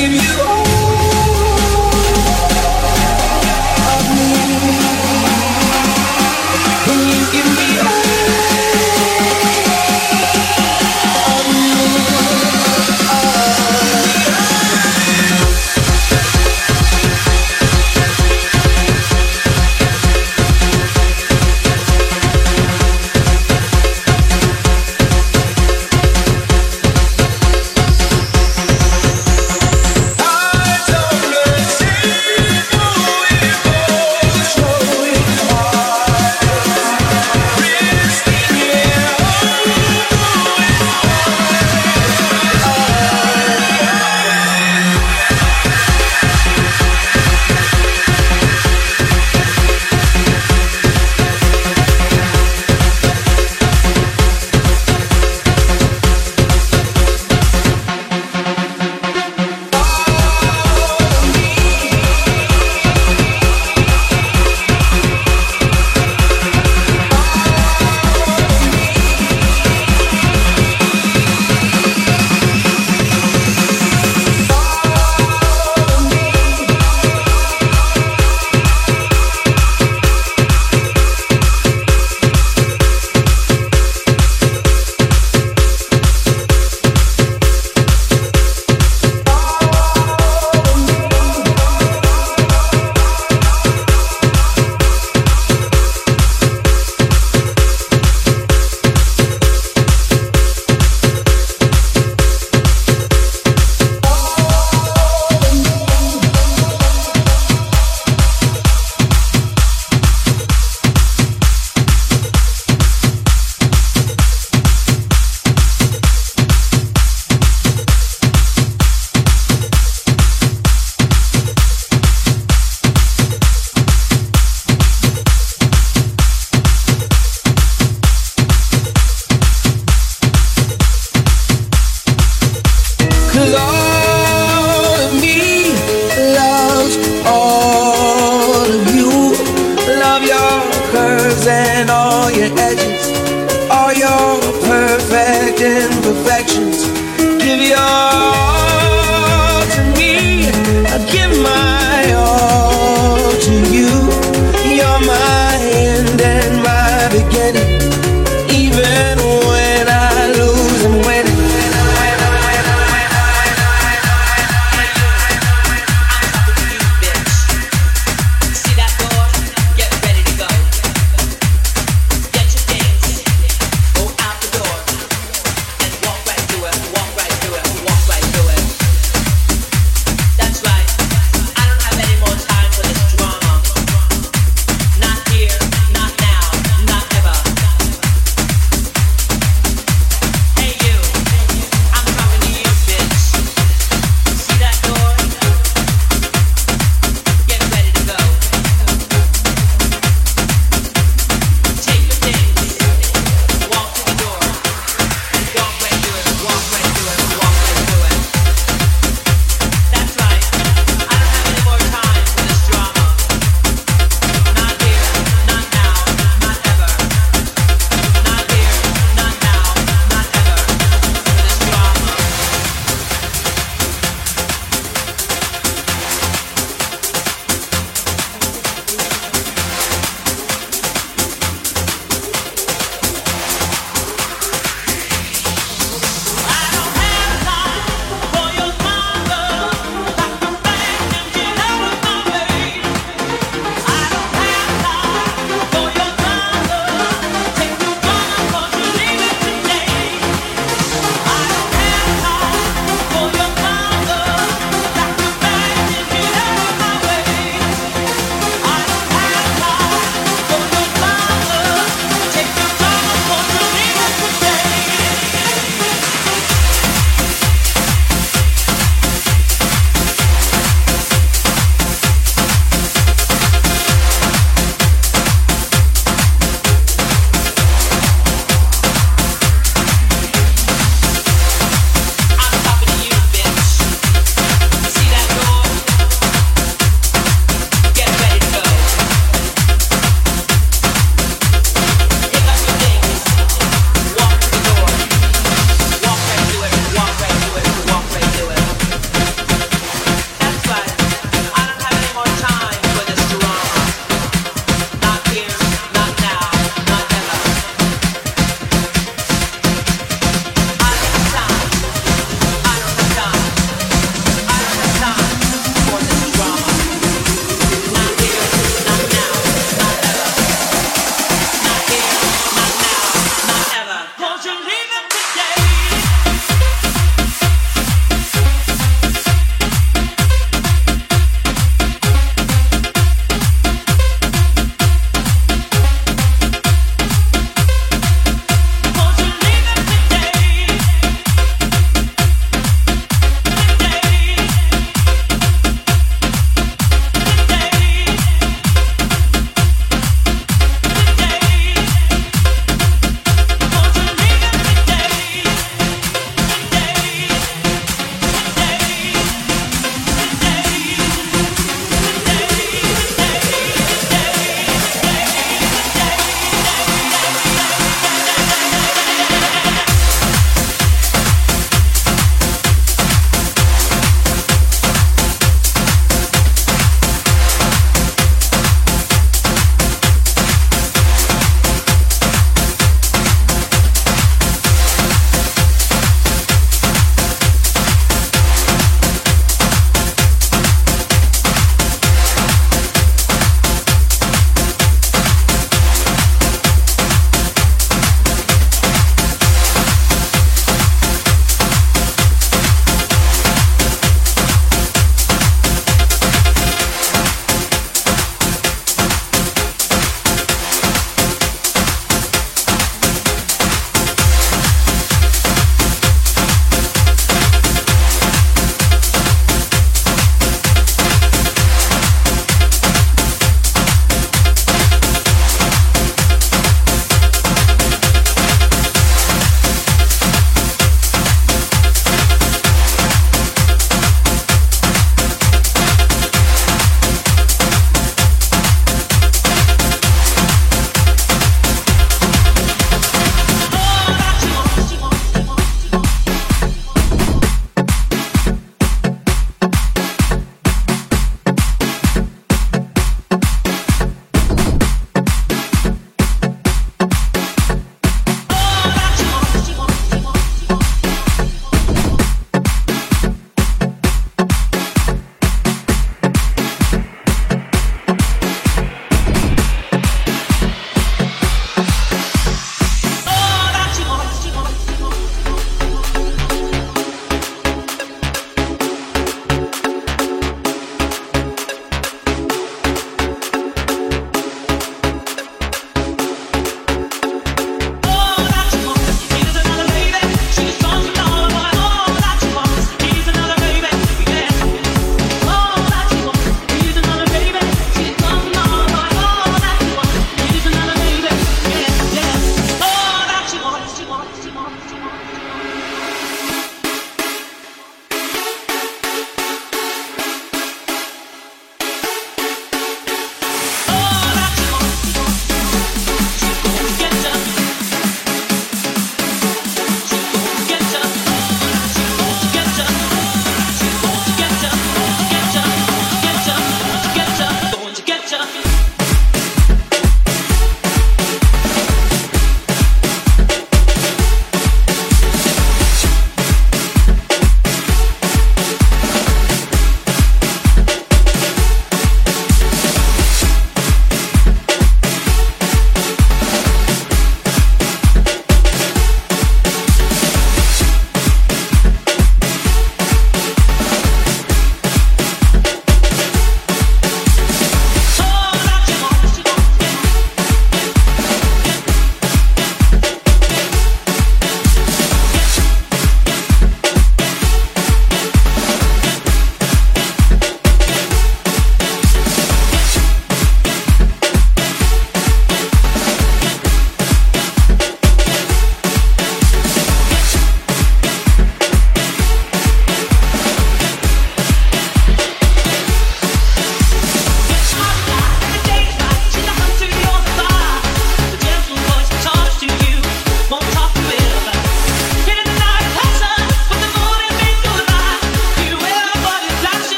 give you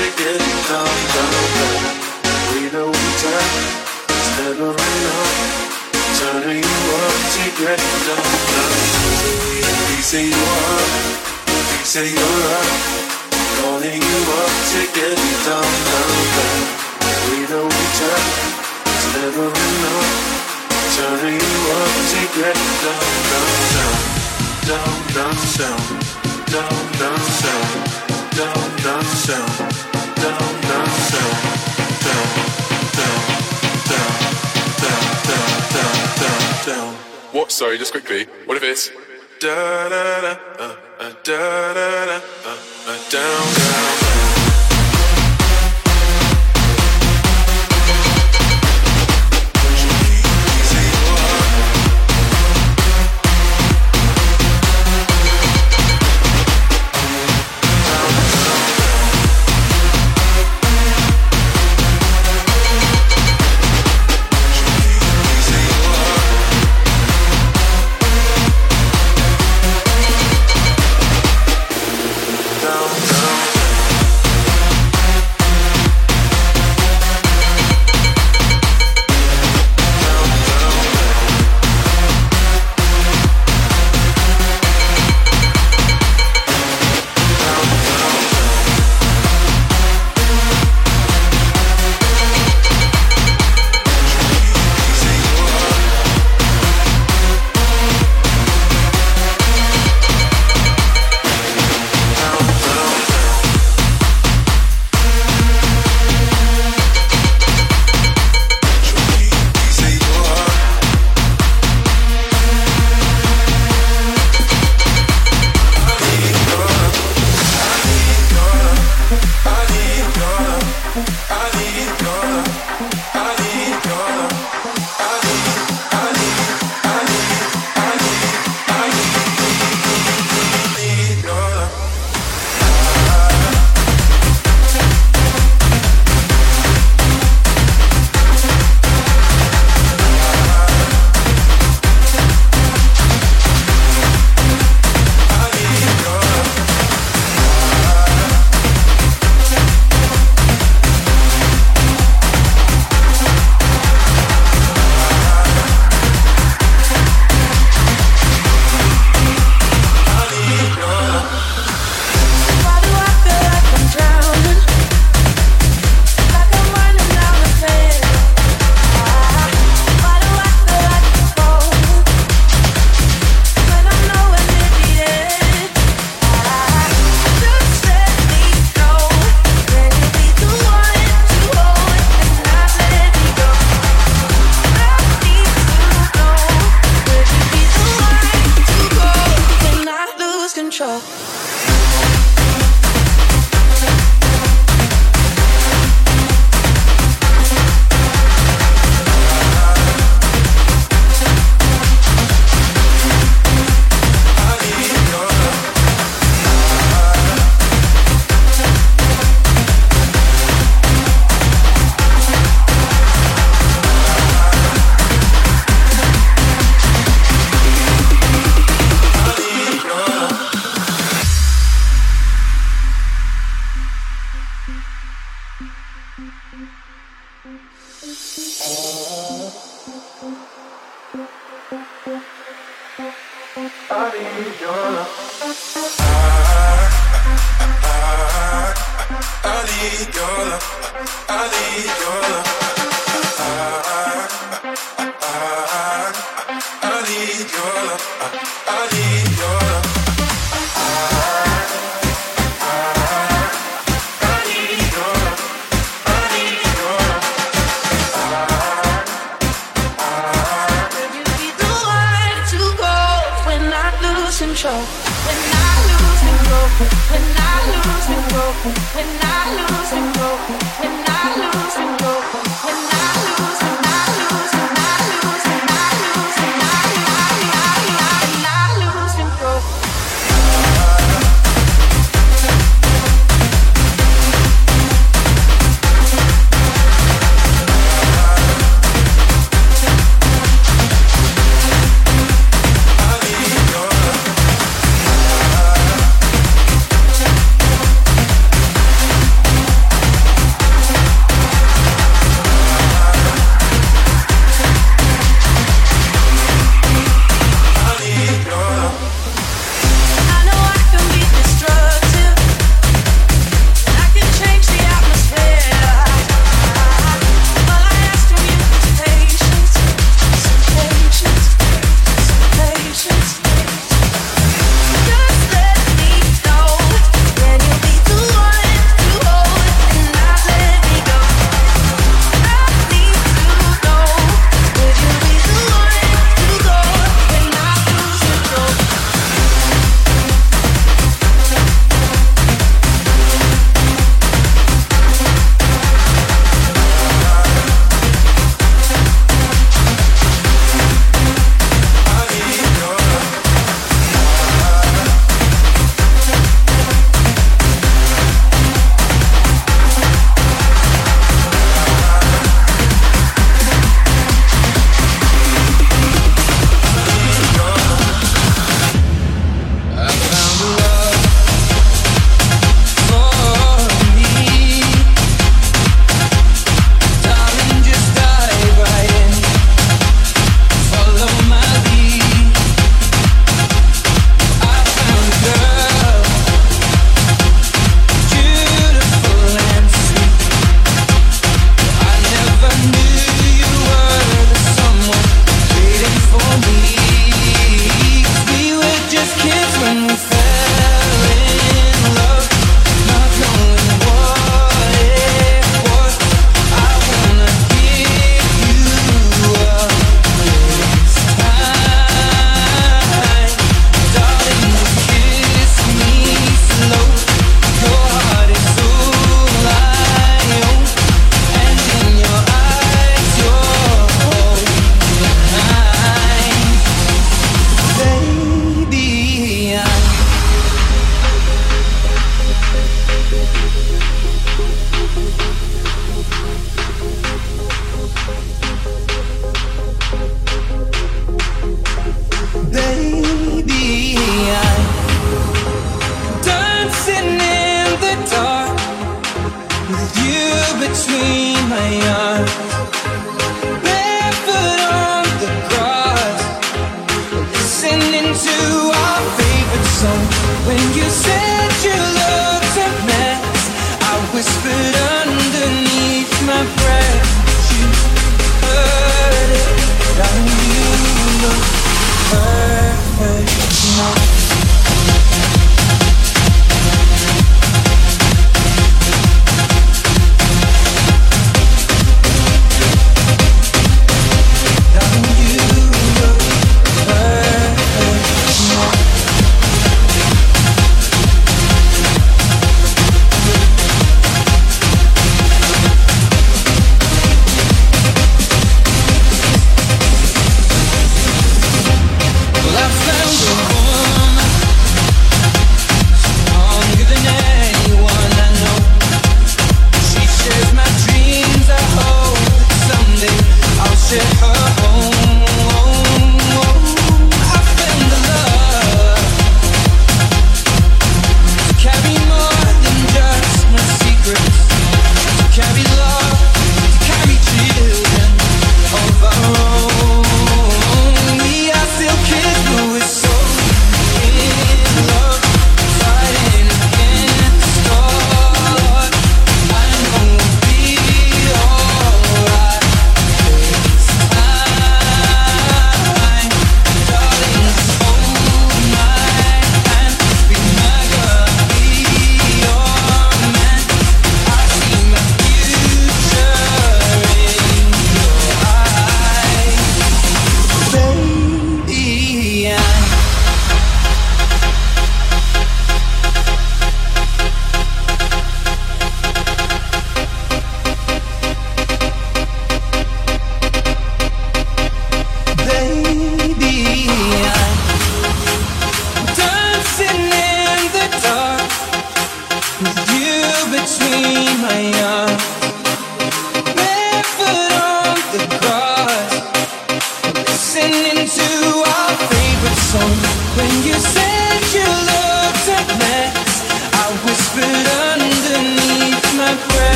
ticket, down, down, down. We know time, it's never enough. Turning you up to get down, down. Piece of you up, piece of you up. Calling you up to get down, down, down. We know time, it's never enough. Turning you up to get down, down, down. Down, down, down. Down, down, down down, down, down. What? Sorry, just quickly. What if it's da da da uh, uh, da da da uh, uh, down down. down.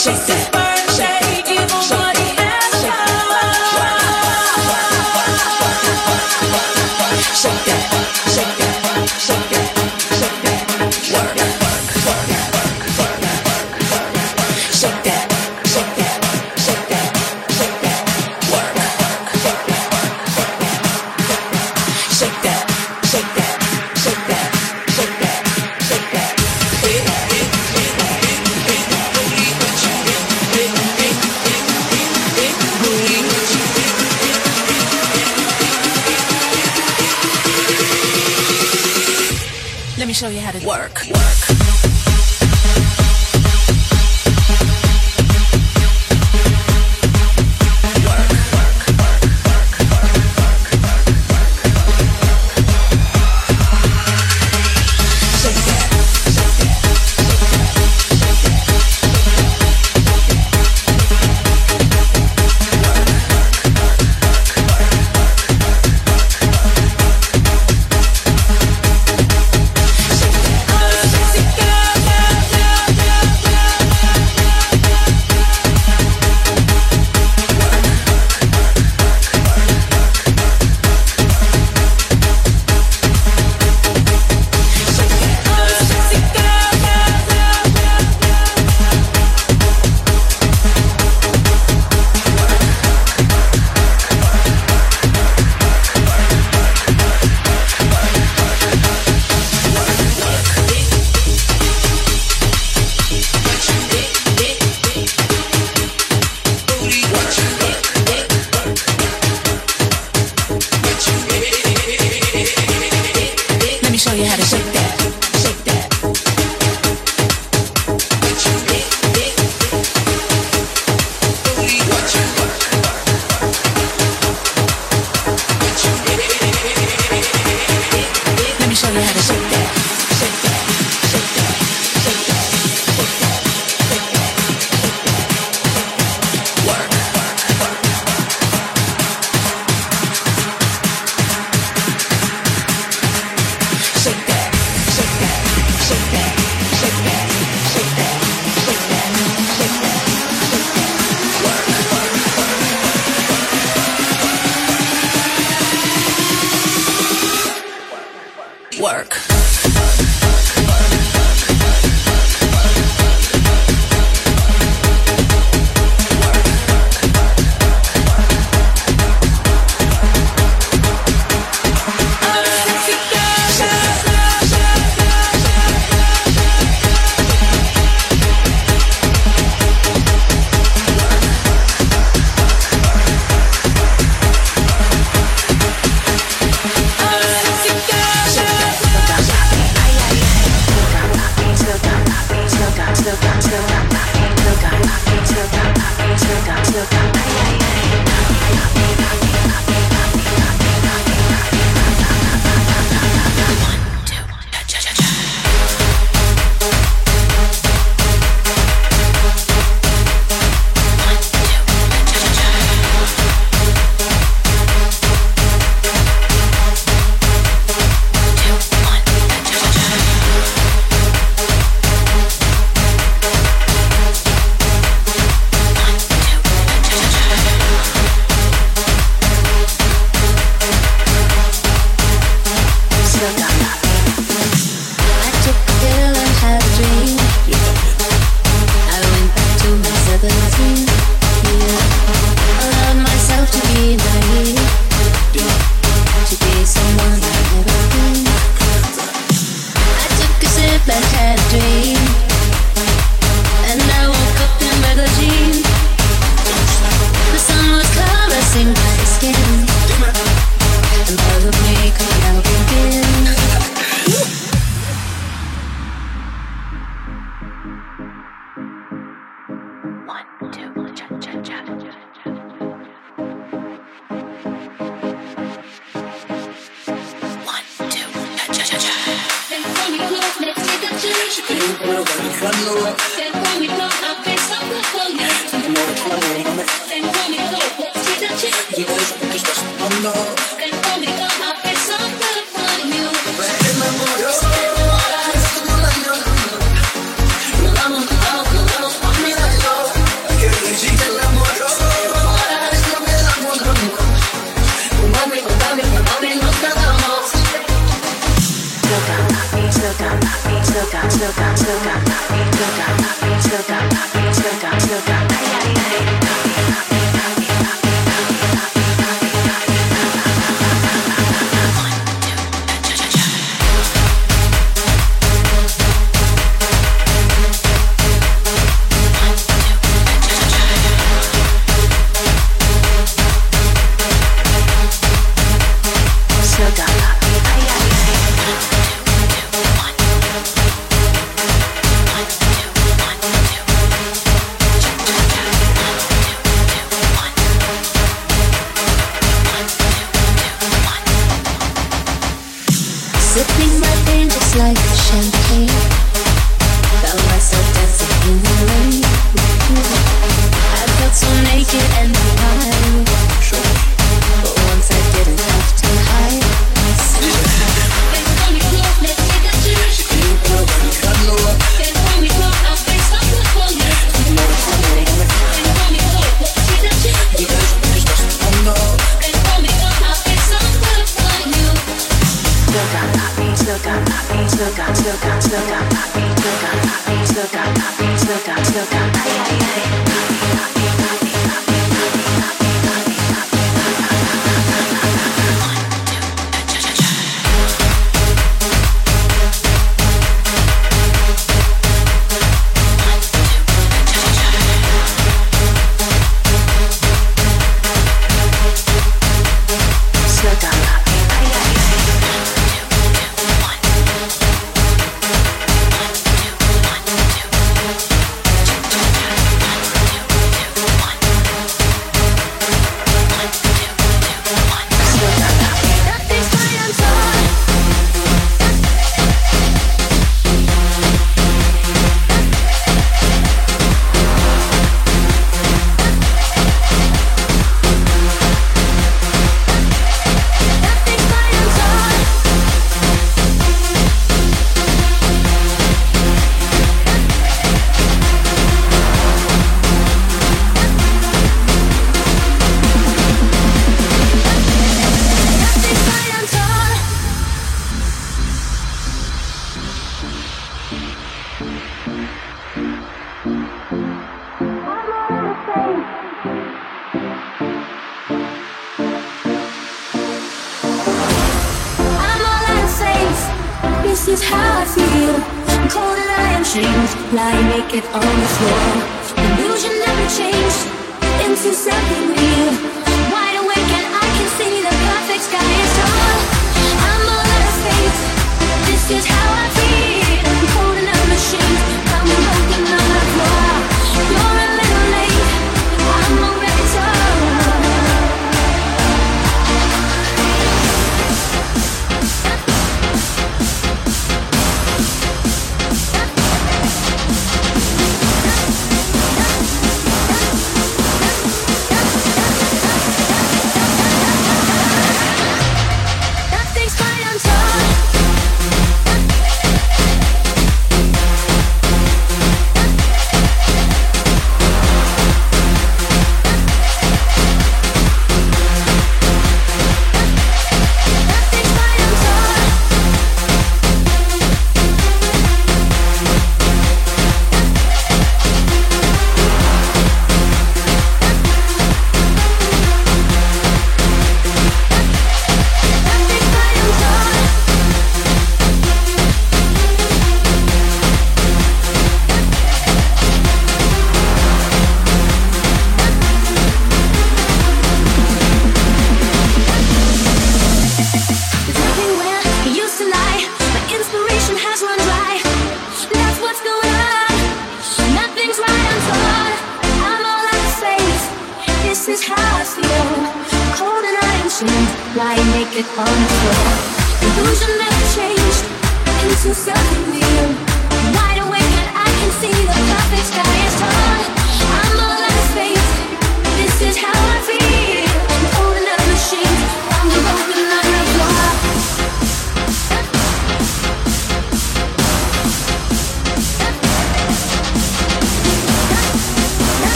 shake that.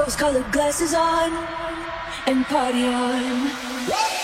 Rose colored glasses on and party on.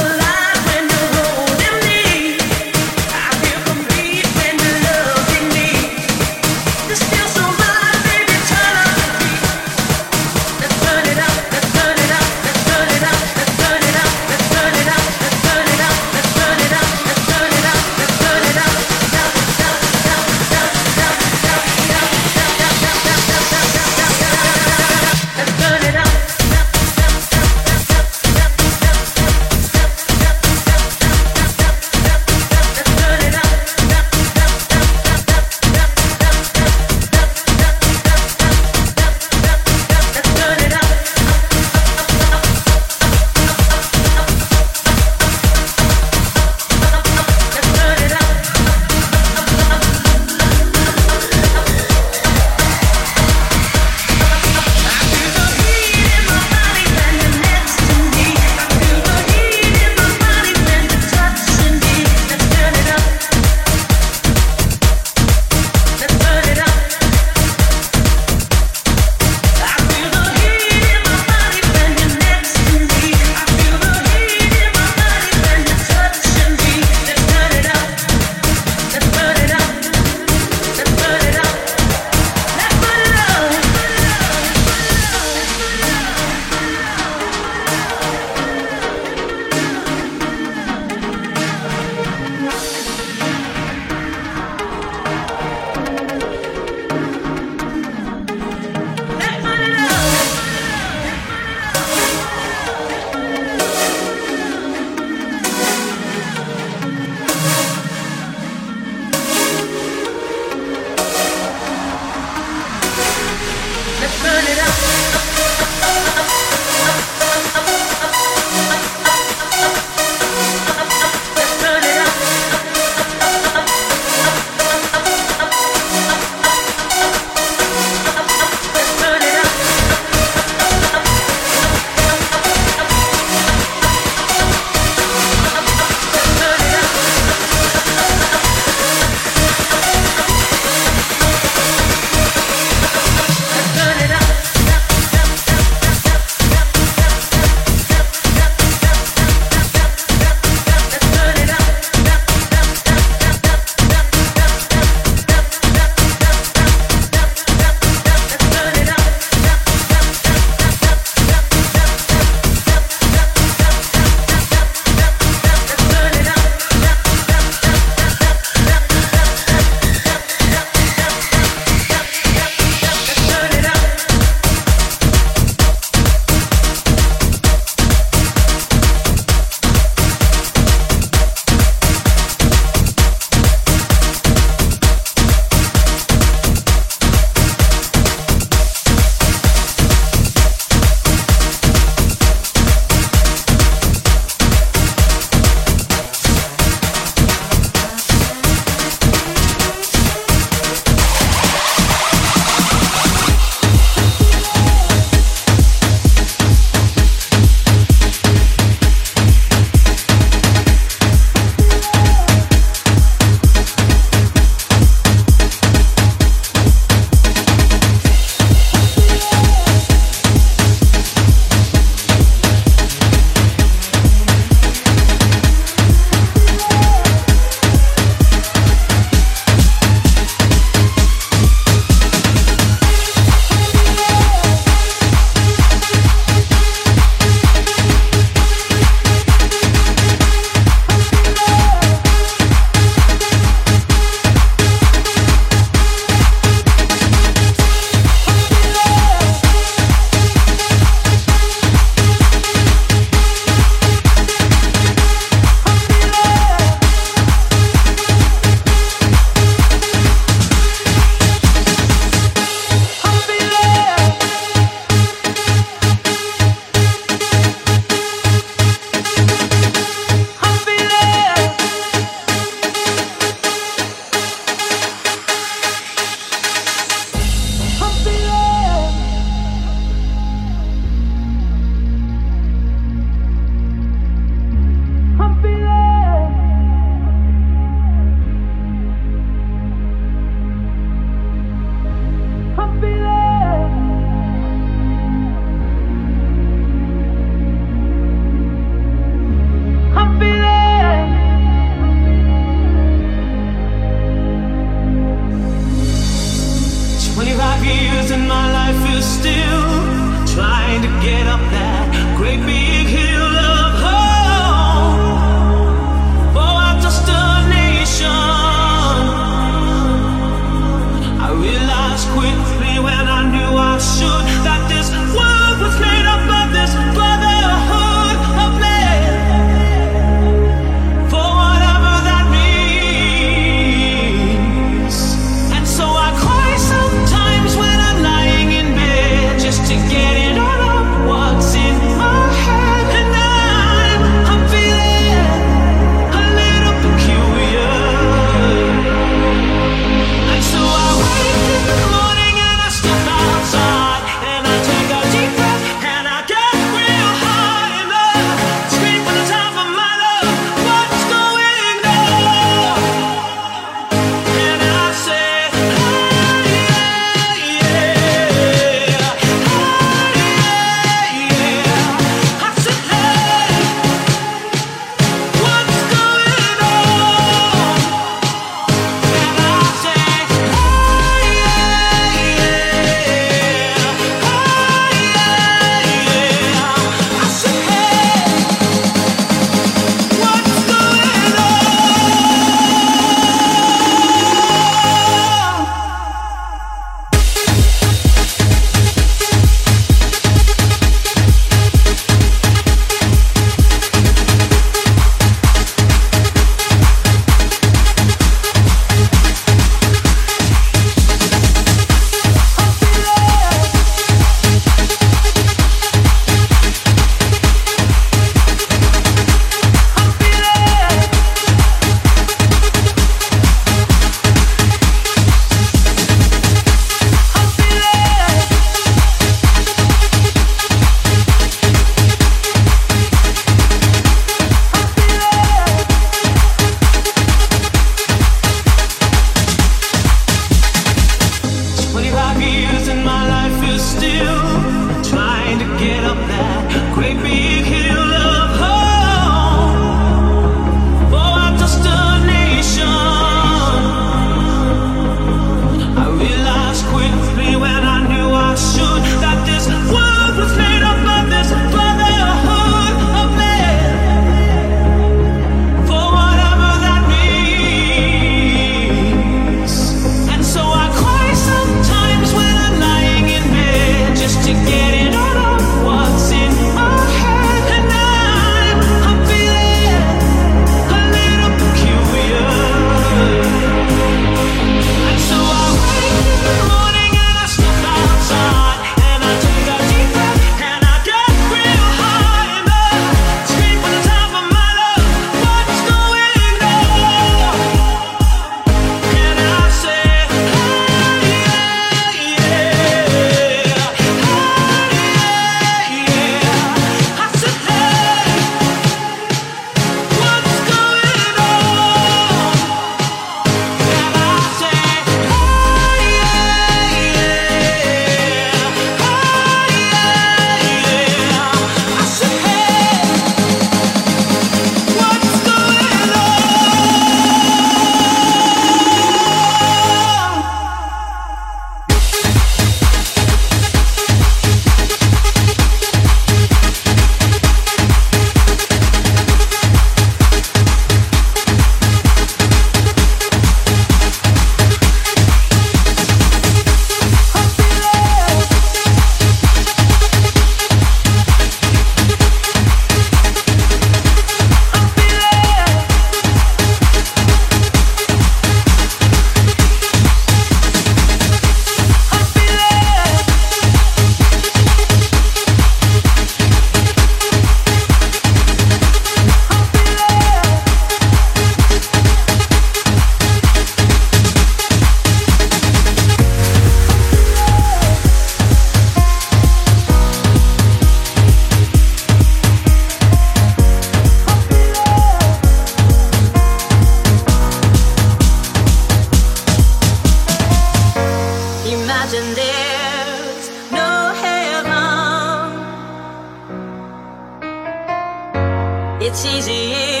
It's easy